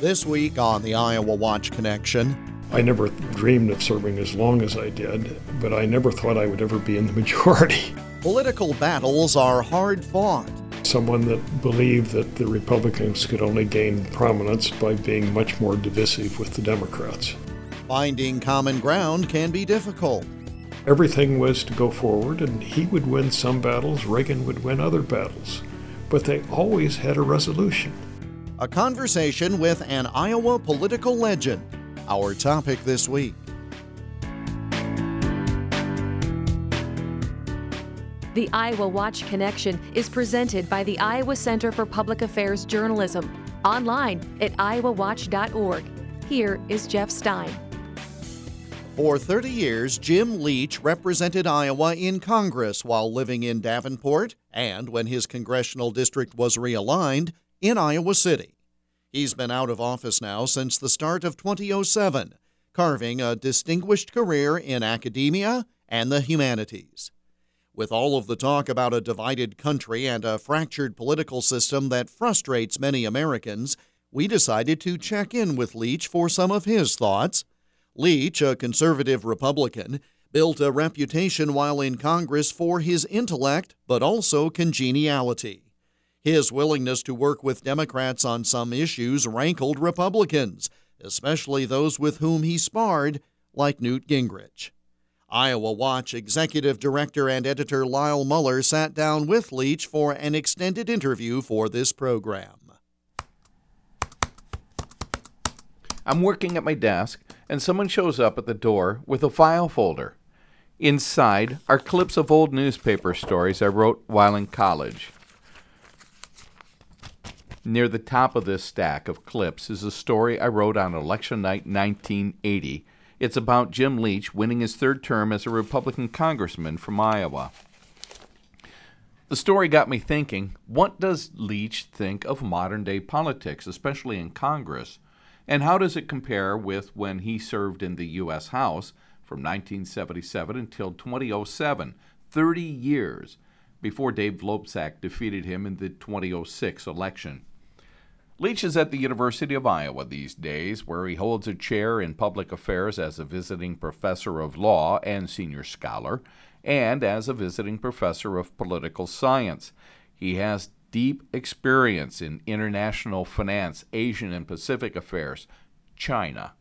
This week on the Iowa Watch Connection. I never dreamed of serving as long as I did, but I never thought I would ever be in the majority. Political battles are hard fought. Someone that believed that the Republicans could only gain prominence by being much more divisive with the Democrats. Finding common ground can be difficult. Everything was to go forward, and he would win some battles, Reagan would win other battles, but they always had a resolution. A conversation with an Iowa political legend. Our topic this week. The Iowa Watch Connection is presented by the Iowa Center for Public Affairs Journalism, online at iowawatch.org. Here is Jeff Stein. For 30 years, Jim Leach represented Iowa in Congress while living in Davenport and, when his congressional district was realigned, in Iowa City. He's been out of office now since the start of 2007, carving a distinguished career in academia and the humanities. With all of the talk about a divided country and a fractured political system that frustrates many Americans, we decided to check in with Leach for some of his thoughts. Leach, a conservative Republican, built a reputation while in Congress for his intellect, but also congeniality. His willingness to work with Democrats on some issues rankled Republicans, especially those with whom he sparred, like Newt Gingrich. Iowa Watch executive director and editor Lyle Muller sat down with Leach for an extended interview for this program. I'm working at my desk, and someone shows up at the door with a file folder. Inside are clips of old newspaper stories I wrote while in college. Near the top of this stack of clips is a story I wrote on election night 1980 it's about Jim Leach winning his third term as a Republican congressman from Iowa. The story got me thinking what does Leach think of modern day politics, especially in Congress? And how does it compare with when he served in the U.S. House from 1977 until 2007, 30 years before Dave Loebsack defeated him in the 2006 election? Leach is at the University of Iowa these days, where he holds a chair in public affairs as a visiting professor of law and senior scholar, and as a visiting professor of political science. He has deep experience in international finance, Asian and Pacific affairs, China.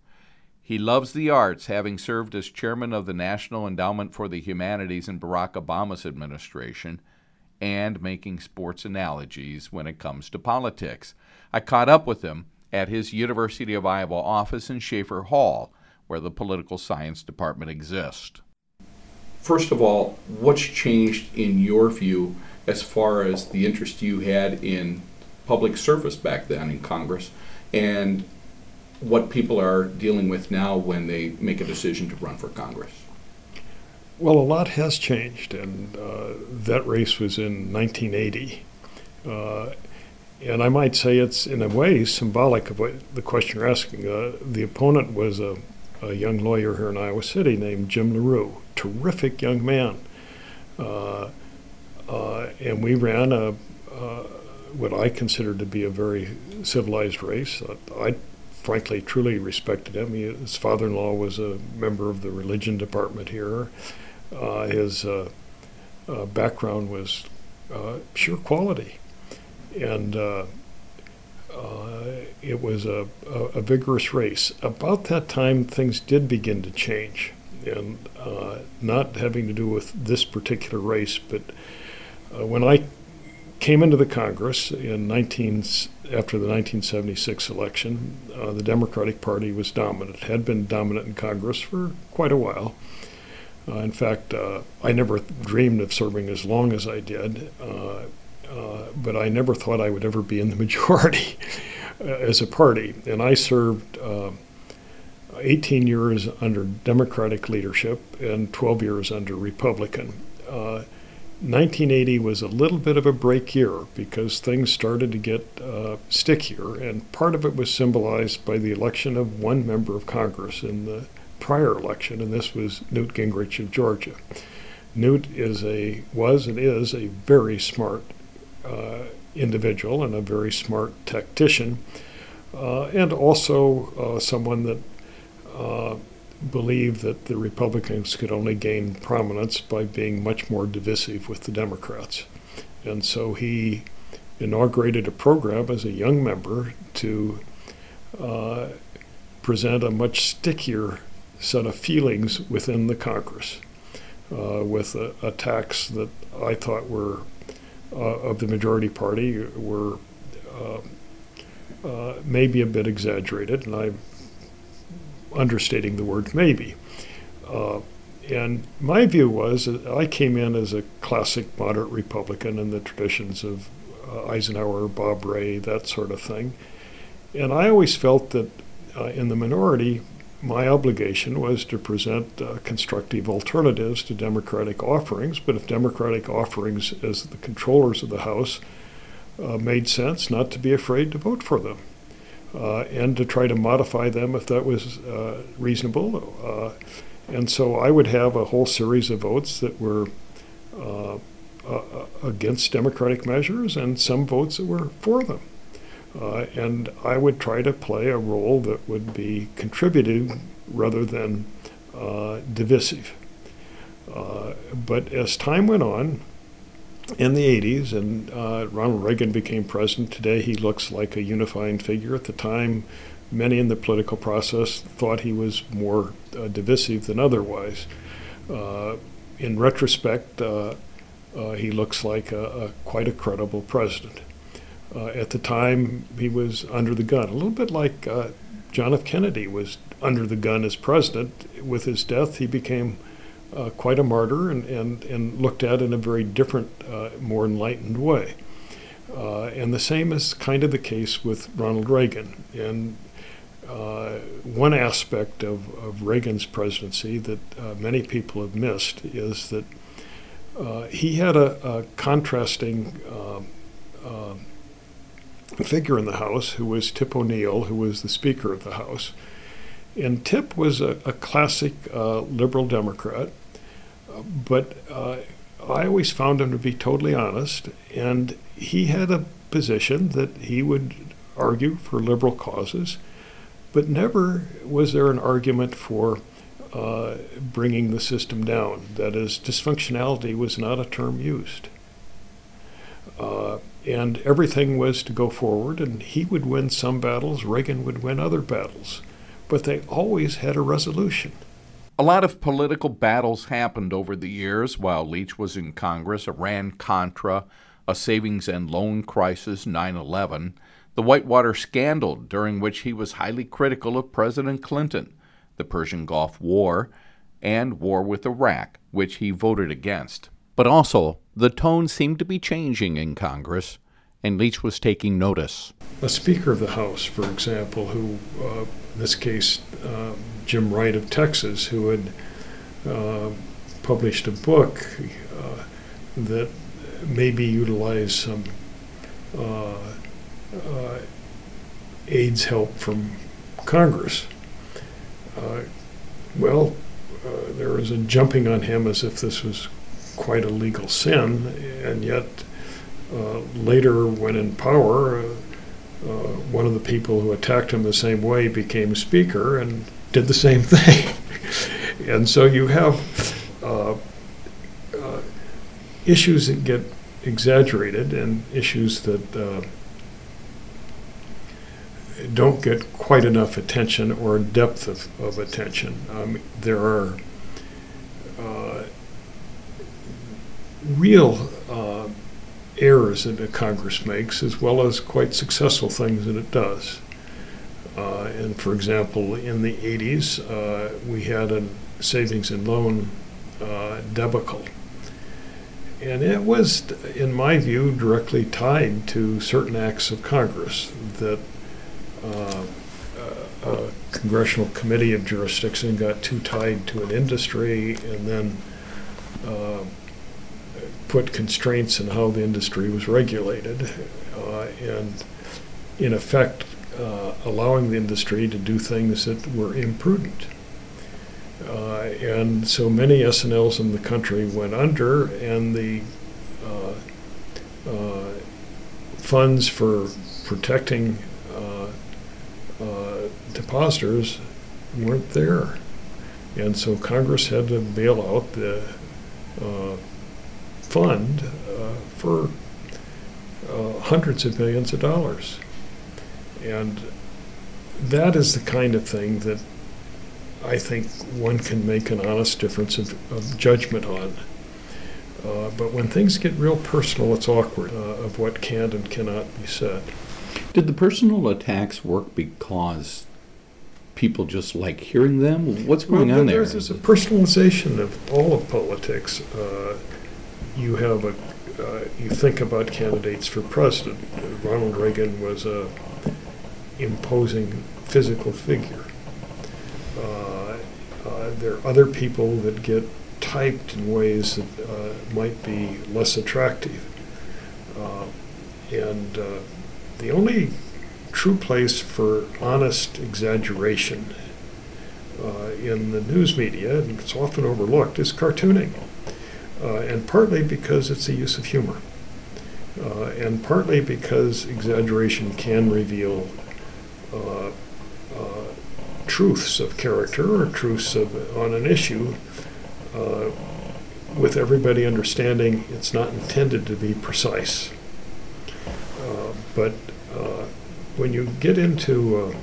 He loves the arts, having served as chairman of the National Endowment for the Humanities in Barack Obama's administration, and making sports analogies when it comes to politics. I caught up with him at his University of Iowa office in Schaeffer Hall, where the political science department exists. First of all, what's changed in your view as far as the interest you had in public service back then in Congress and what people are dealing with now when they make a decision to run for Congress? Well, a lot has changed, and uh, that race was in 1980. Uh, and I might say it's, in a way, symbolic of what the question you're asking. Uh, the opponent was a, a, young lawyer here in Iowa City named Jim Larew, terrific young man. Uh, uh, and we ran a, uh, what I considered to be a very civilized race. I frankly truly respected him. He, his father in law was a member of the religion department here. Uh, his uh, background was pure quality and uh, uh, it was a, a, a, vigorous race. About that time, things did begin to change, and uh, not having to do with this particular race, but uh, when I came into the Congress in 19 after the 1976 election, uh, the Democratic Party was dominant. Had been dominant in Congress for quite a while. Uh, in fact, I never dreamed of serving as long as I did uh, but I never thought I would ever be in the majority as a party. And I served uh, 18 years under Democratic leadership and 12 years under Republican. Uh, 1980 was a little bit of a break year because things started to get uh, stickier, and part of it was symbolized by the election of one member of Congress in the prior election, and this was Newt Gingrich of Georgia. Newt is a was and is a very smart uh, individual and a very smart tactician. uh, and also uh, someone that uh, believed that the Republicans could only gain prominence by being much more divisive with the Democrats. And so he inaugurated a program as a young member to uh, present a much stickier set of feelings within the Congress uh, with attacks that I thought were uh, of the majority party were uh, uh, maybe a bit exaggerated, and I'm understating the word maybe. Uh, and my view was I came in as a classic moderate Republican in the traditions of uh, Eisenhower, Bob Ray, that sort of thing. And I always felt that uh, in the minority, my obligation was to present uh, constructive alternatives to Democratic offerings. But if Democratic offerings, as the controllers of the House, uh, made sense, not to be afraid to vote for them. Uh, and to try to modify them if that was uh, reasonable. Uh, and so I would have a whole series of votes that were uh, against Democratic measures and some votes that were for them. Uh, and I would try to play a role that would be contributing rather than uh, divisive. Uh, but as time went on, in the 80s, and uh, Ronald Reagan became president, today he looks like a unifying figure. At the time, many in the political process thought he was more uh, divisive than otherwise. Uh, in retrospect, he looks like a, a, quite a credible president. Uh, at the time, he was under the gun, a little bit like uh, John F. Kennedy was under the gun as president. With his death, he became uh, quite a martyr and, and, and looked at in a very different, uh, more enlightened way. Uh, and the same is kind of the case with Ronald Reagan. And uh, one aspect of, of Reagan's presidency that many people have missed is that he had a, a contrasting figure in the House who was Tip O'Neill, who was the Speaker of the House. And Tip was a, a classic uh, liberal Democrat, but uh, I always found him to be totally honest, and he had a position that he would argue for liberal causes, but never was there an argument for uh, bringing the system down. That is, dysfunctionality was not a term used. Uh, and everything was to go forward, and he would win some battles, Reagan would win other battles. But they always had a resolution. A lot of political battles happened over the years while Leach was in Congress Iran Contra, a savings and loan crisis, 9 11, the Whitewater scandal, during which he was highly critical of President Clinton, the Persian Gulf War, and war with Iraq, which he voted against. But also, the tone seemed to be changing in Congress, and Leach was taking notice. A Speaker of the House, for example, who, uh, in this case, uh, Jim Wright of Texas, who had uh, published a book uh, that maybe utilized some uh, uh, aides help from Congress. well, there was a jumping on him as if this was quite a legal sin, and yet uh, later, when in power, uh, uh, one of the people who attacked him the same way became speaker and did the same thing. and so you have uh, uh, issues that get exaggerated and issues that don't get quite enough attention or depth of, of attention. Um, there are real uh, errors that Congress makes, as well as quite successful things that it does. Uh, and for example, in the 80s, uh, we had a savings and loan uh, debacle. And it was, in my view, directly tied to certain acts of Congress that uh, a congressional committee of jurisdiction got too tied to an industry and then uh, put constraints on how the industry was regulated, uh, and in effect, uh, allowing the industry to do things that were imprudent. Uh, and so many S&Ls in the country went under, and the uh, uh, funds for protecting uh, depositors weren't there. And so Congress had to bail out the fund uh, for uh, hundreds of millions of dollars. And that is the kind of thing that I think one can make an honest difference of, of judgment on. Uh, but when things get real personal, it's awkward uh, of what can and cannot be said. Did the personal attacks work because people just like hearing them? What's going well, on there? There's a personalization of all of politics. Uh, you have a uh, you think about candidates for president. Ronald Reagan was a imposing physical figure. Uh, uh, there are other people that get typed in ways that uh, might be less attractive. Uh, and uh, the only true place for honest exaggeration in the news media, and it's often overlooked, is cartooning. Uh, and partly because it's a use of humor, uh, and partly because exaggeration can reveal uh, truths of character or truths of, on an issue with everybody understanding it's not intended to be precise. Uh, but uh, when you get into uh,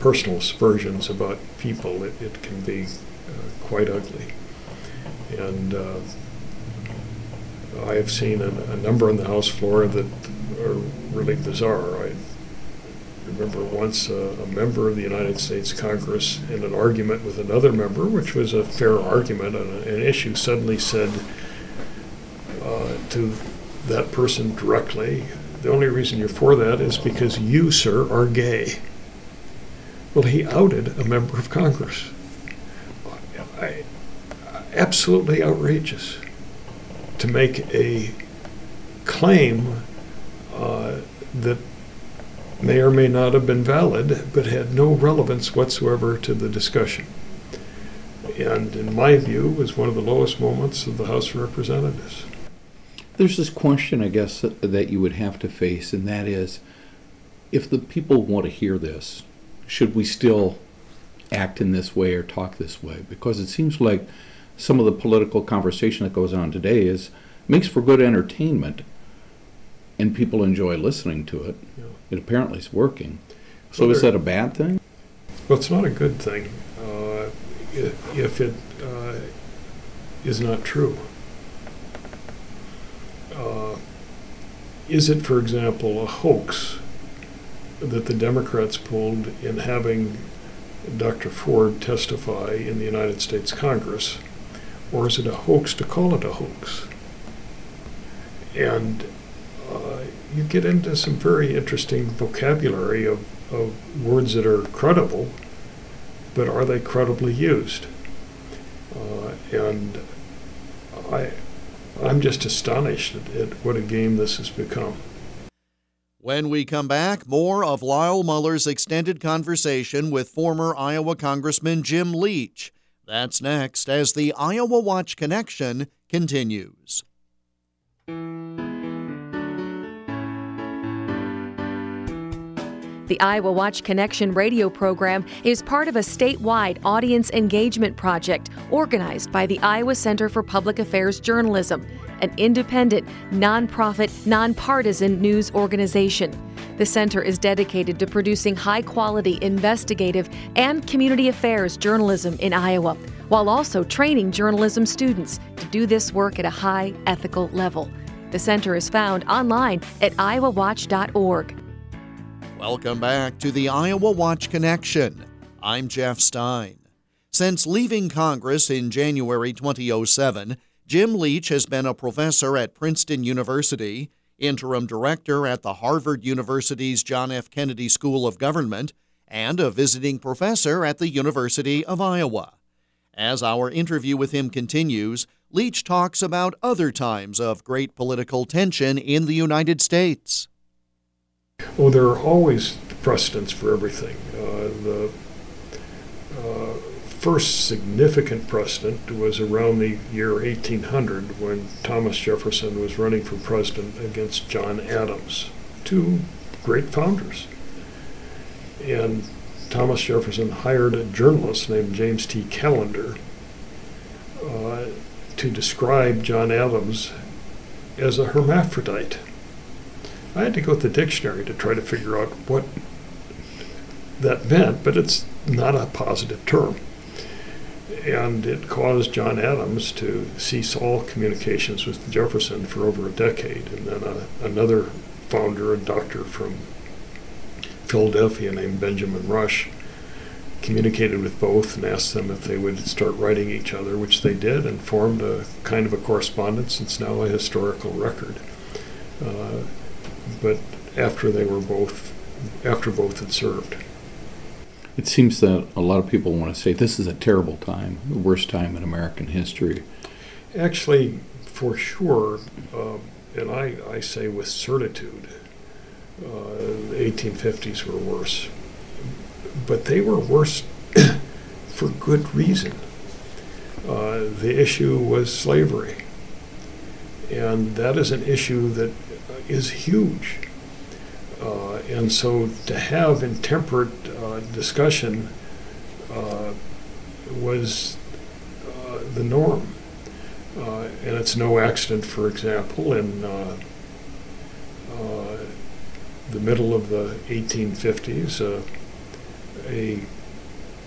personal aspersions about people, it, it can be quite ugly. And uh, I have seen a, a, number on the House floor that are really bizarre. I remember once a, a, member of the United States Congress in an argument with another member, which was a fair argument on a, an issue, suddenly said uh, to that person directly, the only reason you're for that is because you, sir, are gay. Well, he outed a member of Congress. Absolutely outrageous to make a claim uh, that may or may not have been valid, but had no relevance whatsoever to the discussion. And in my view, was one of the lowest moments of the House of Representatives. There's this question, I guess, that you would have to face, and that is if the people want to hear this, should we still act in this way or talk this way? Because it seems like some of the political conversation that goes on today is makes for good entertainment, and people enjoy listening to it. Yeah. It apparently is working. So well, is that a bad thing? Well, it's not a good thing uh, if it uh, is not true. Uh, is it, for example, a hoax that the Democrats pulled in having Dr. Ford testify in the United States Congress, or is it a hoax to call it a hoax? And uh, you get into some very interesting vocabulary of, of words that are credible, but are they credibly used? Uh, and I, I'm just astonished at, at what a game this has become. When we come back, more of Lyle Muller's extended conversation with former Iowa Congressman Jim Leach. That's next as the Iowa Watch Connection continues. The Iowa Watch Connection radio program is part of a statewide audience engagement project organized by the Iowa Center for Public Affairs Journalism, an independent, nonprofit, nonpartisan news organization. The center is dedicated to producing high quality investigative and community affairs journalism in Iowa, while also training journalism students to do this work at a high ethical level. The center is found online at iowawatch.org. Welcome back to the Iowa Watch Connection. I'm Jeff Stein. Since leaving Congress in January 2007, Jim Leach has been a professor at Princeton University, interim director at the Harvard University's John F. Kennedy School of Government, and a visiting professor at the University of Iowa. As our interview with him continues, Leach talks about other times of great political tension in the United States. Well, there are always precedents for everything. Uh, the first significant precedent was around the year 1800 when Thomas Jefferson was running for president against John Adams, two great founders. And Thomas Jefferson hired a journalist named James T. Callender uh, to describe John Adams as a hermaphrodite. I had to go to the dictionary to try to figure out what that meant, but it's not a positive term. And it caused John Adams to cease all communications with Jefferson for over a decade. And then uh, another founder, a doctor from Philadelphia named Benjamin Rush, communicated with both and asked them if they would start writing each other, which they did, and formed a kind of a correspondence. It's now a historical record. Uh, but after they were both, after both had served. It seems that a lot of people want to say this is a terrible time, the worst time in American history. Actually, for sure, uh, and I, I say with certitude, uh, the 1850s were worse. But they were worse for good reason. Uh, the issue was slavery. And that is an issue that is huge. Uh, and so to have intemperate uh, discussion uh, was uh, the norm. Uh, and it's no accident, for example, in uh, the middle of the 1850s, a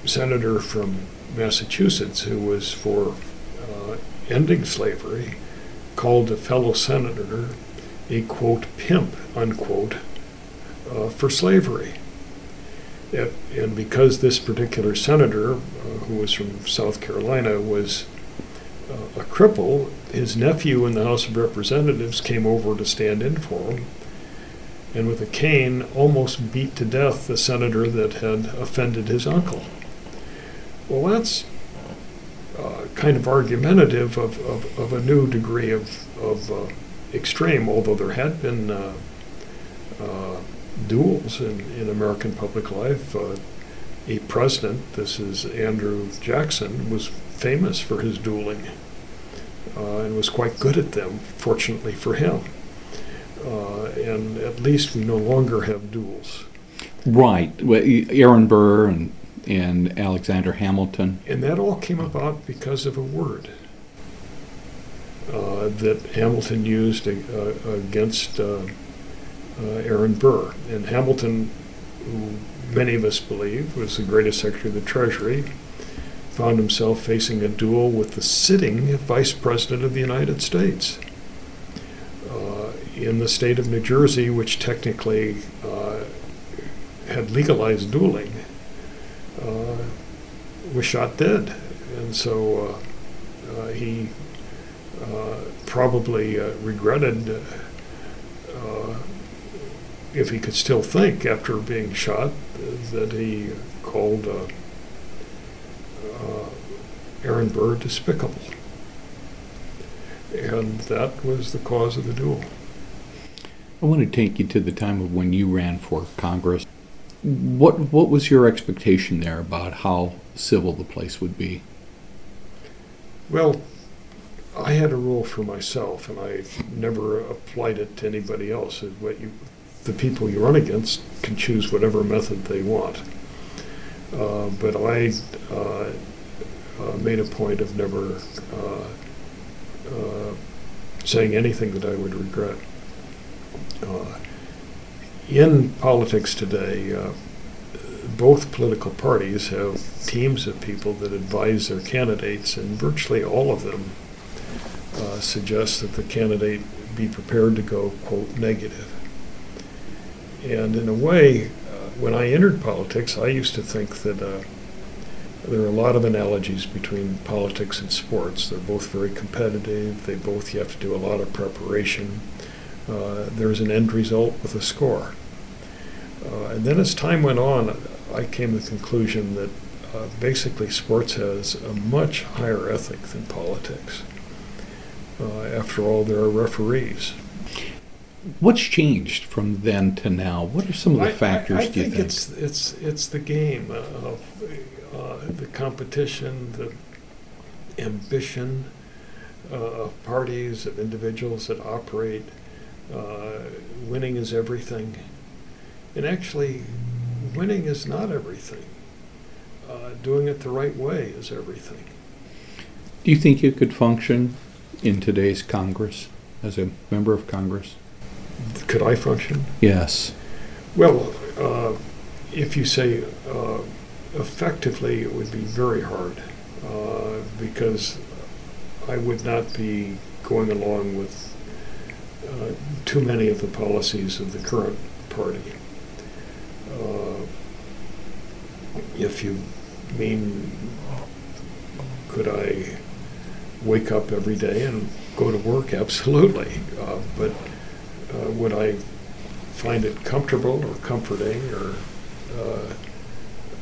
senator from Massachusetts who was for ending slavery called a fellow senator a quote pimp unquote uh, for slavery. It, and because this particular senator, uh, who was from South Carolina, was uh, a cripple, his nephew in the House of Representatives came over to stand in for him, and with a cane almost beat to death the senator that had offended his uncle. Well, that's uh, kind of argumentative of, of, of, a new degree of, of uh, extreme, although there had been uh, uh, duels in, in American public life. Uh, a president, this is Andrew Jackson, was famous for his dueling uh, and was quite good at them, fortunately for him. Uh, and at least we no longer have duels. Right. Aaron Burr and, and Alexander Hamilton. And that all came about because of a word. Uh, that Hamilton used uh, against uh, Aaron Burr. And Hamilton, who many of us believe was the greatest Secretary of the Treasury, found himself facing a duel with the sitting Vice President of the United States uh, in the state of New Jersey, which technically uh, had legalized dueling, uh, was shot dead. And so he probably regretted if he could still think after being shot, that he called uh, uh, Aaron Burr despicable. And that was the cause of the duel. I want to take you to the time of when you ran for Congress. What what was your expectation there about how civil the place would be? Well, I had a rule for myself, and I never applied it to anybody else. What you the people you run against can choose whatever method they want. Uh, but I uh, uh, made a point of never uh, uh, saying anything that I would regret. Uh, in politics today, both political parties have teams of people that advise their candidates, and virtually all of them suggest that the candidate be prepared to go, quote, negative. And in a way, uh, when I entered politics, I used to think that uh, there are a lot of analogies between politics and sports. They're both very competitive. They both you have to do a lot of preparation. Uh, there's an end result with a score. Uh, and then as time went on, I came to the conclusion that uh, basically sports has a much higher ethic than politics. Uh, after all, there are referees. What's changed from then to now? What are some of the I, factors? I, I do you think, think it's it's it's the game of uh, the competition, the ambition uh, of parties, of individuals that operate. Uh, winning is everything, and actually, winning is not everything. uh, doing it the right way is everything. Do you think you could function in today's Congress as a member of Congress? Could I function? Yes. Well, uh, if you say uh, effectively, it would be very hard uh, because I would not be going along with uh, too many of the policies of the current party. Uh, if you mean, could I wake up every day and go to work? Absolutely. Uh, but uh, would I find it comfortable or comforting or uh,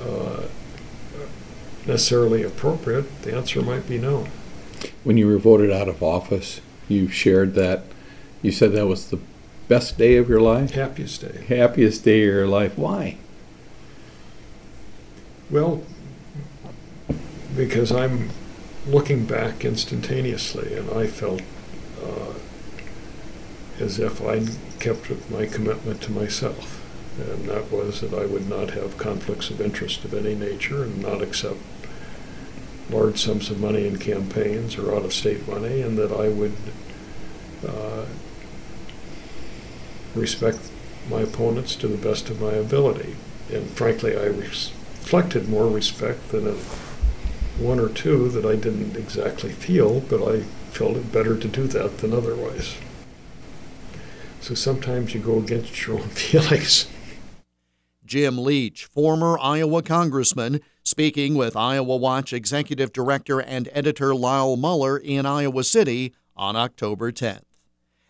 uh, necessarily appropriate? The answer might be no. When you were voted out of office, you shared that. You said that was the best day of your life? Happiest day. Happiest day of your life. Why? Well, because I'm looking back instantaneously, and I felt as if I'd kept my commitment to myself. And that was that I would not have conflicts of interest of any nature and not accept large sums of money in campaigns or out of state money, and that I would uh, respect my opponents to the best of my ability. And frankly, I reflected more respect than one or two that I didn't exactly feel, but I felt it better to do that than otherwise. So sometimes you go against your own feelings. Jim Leach, former Iowa congressman, speaking with Iowa Watch executive director and editor Lyle Muller in Iowa City on October 10th.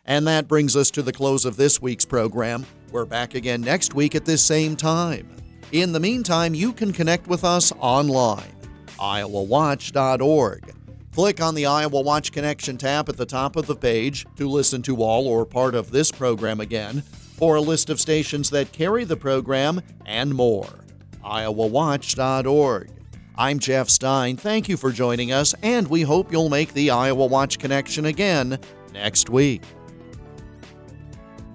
And that brings us to the close of this week's program. We're back again next week at this same time. In the meantime, you can connect with us online, iowawatch.org. Click on the Iowa Watch Connection tab at the top of the page to listen to all or part of this program again, or a list of stations that carry the program, and more. iowawatch.org. I'm Jeff Stein. Thank you for joining us, and we hope you'll make the Iowa Watch Connection again next week.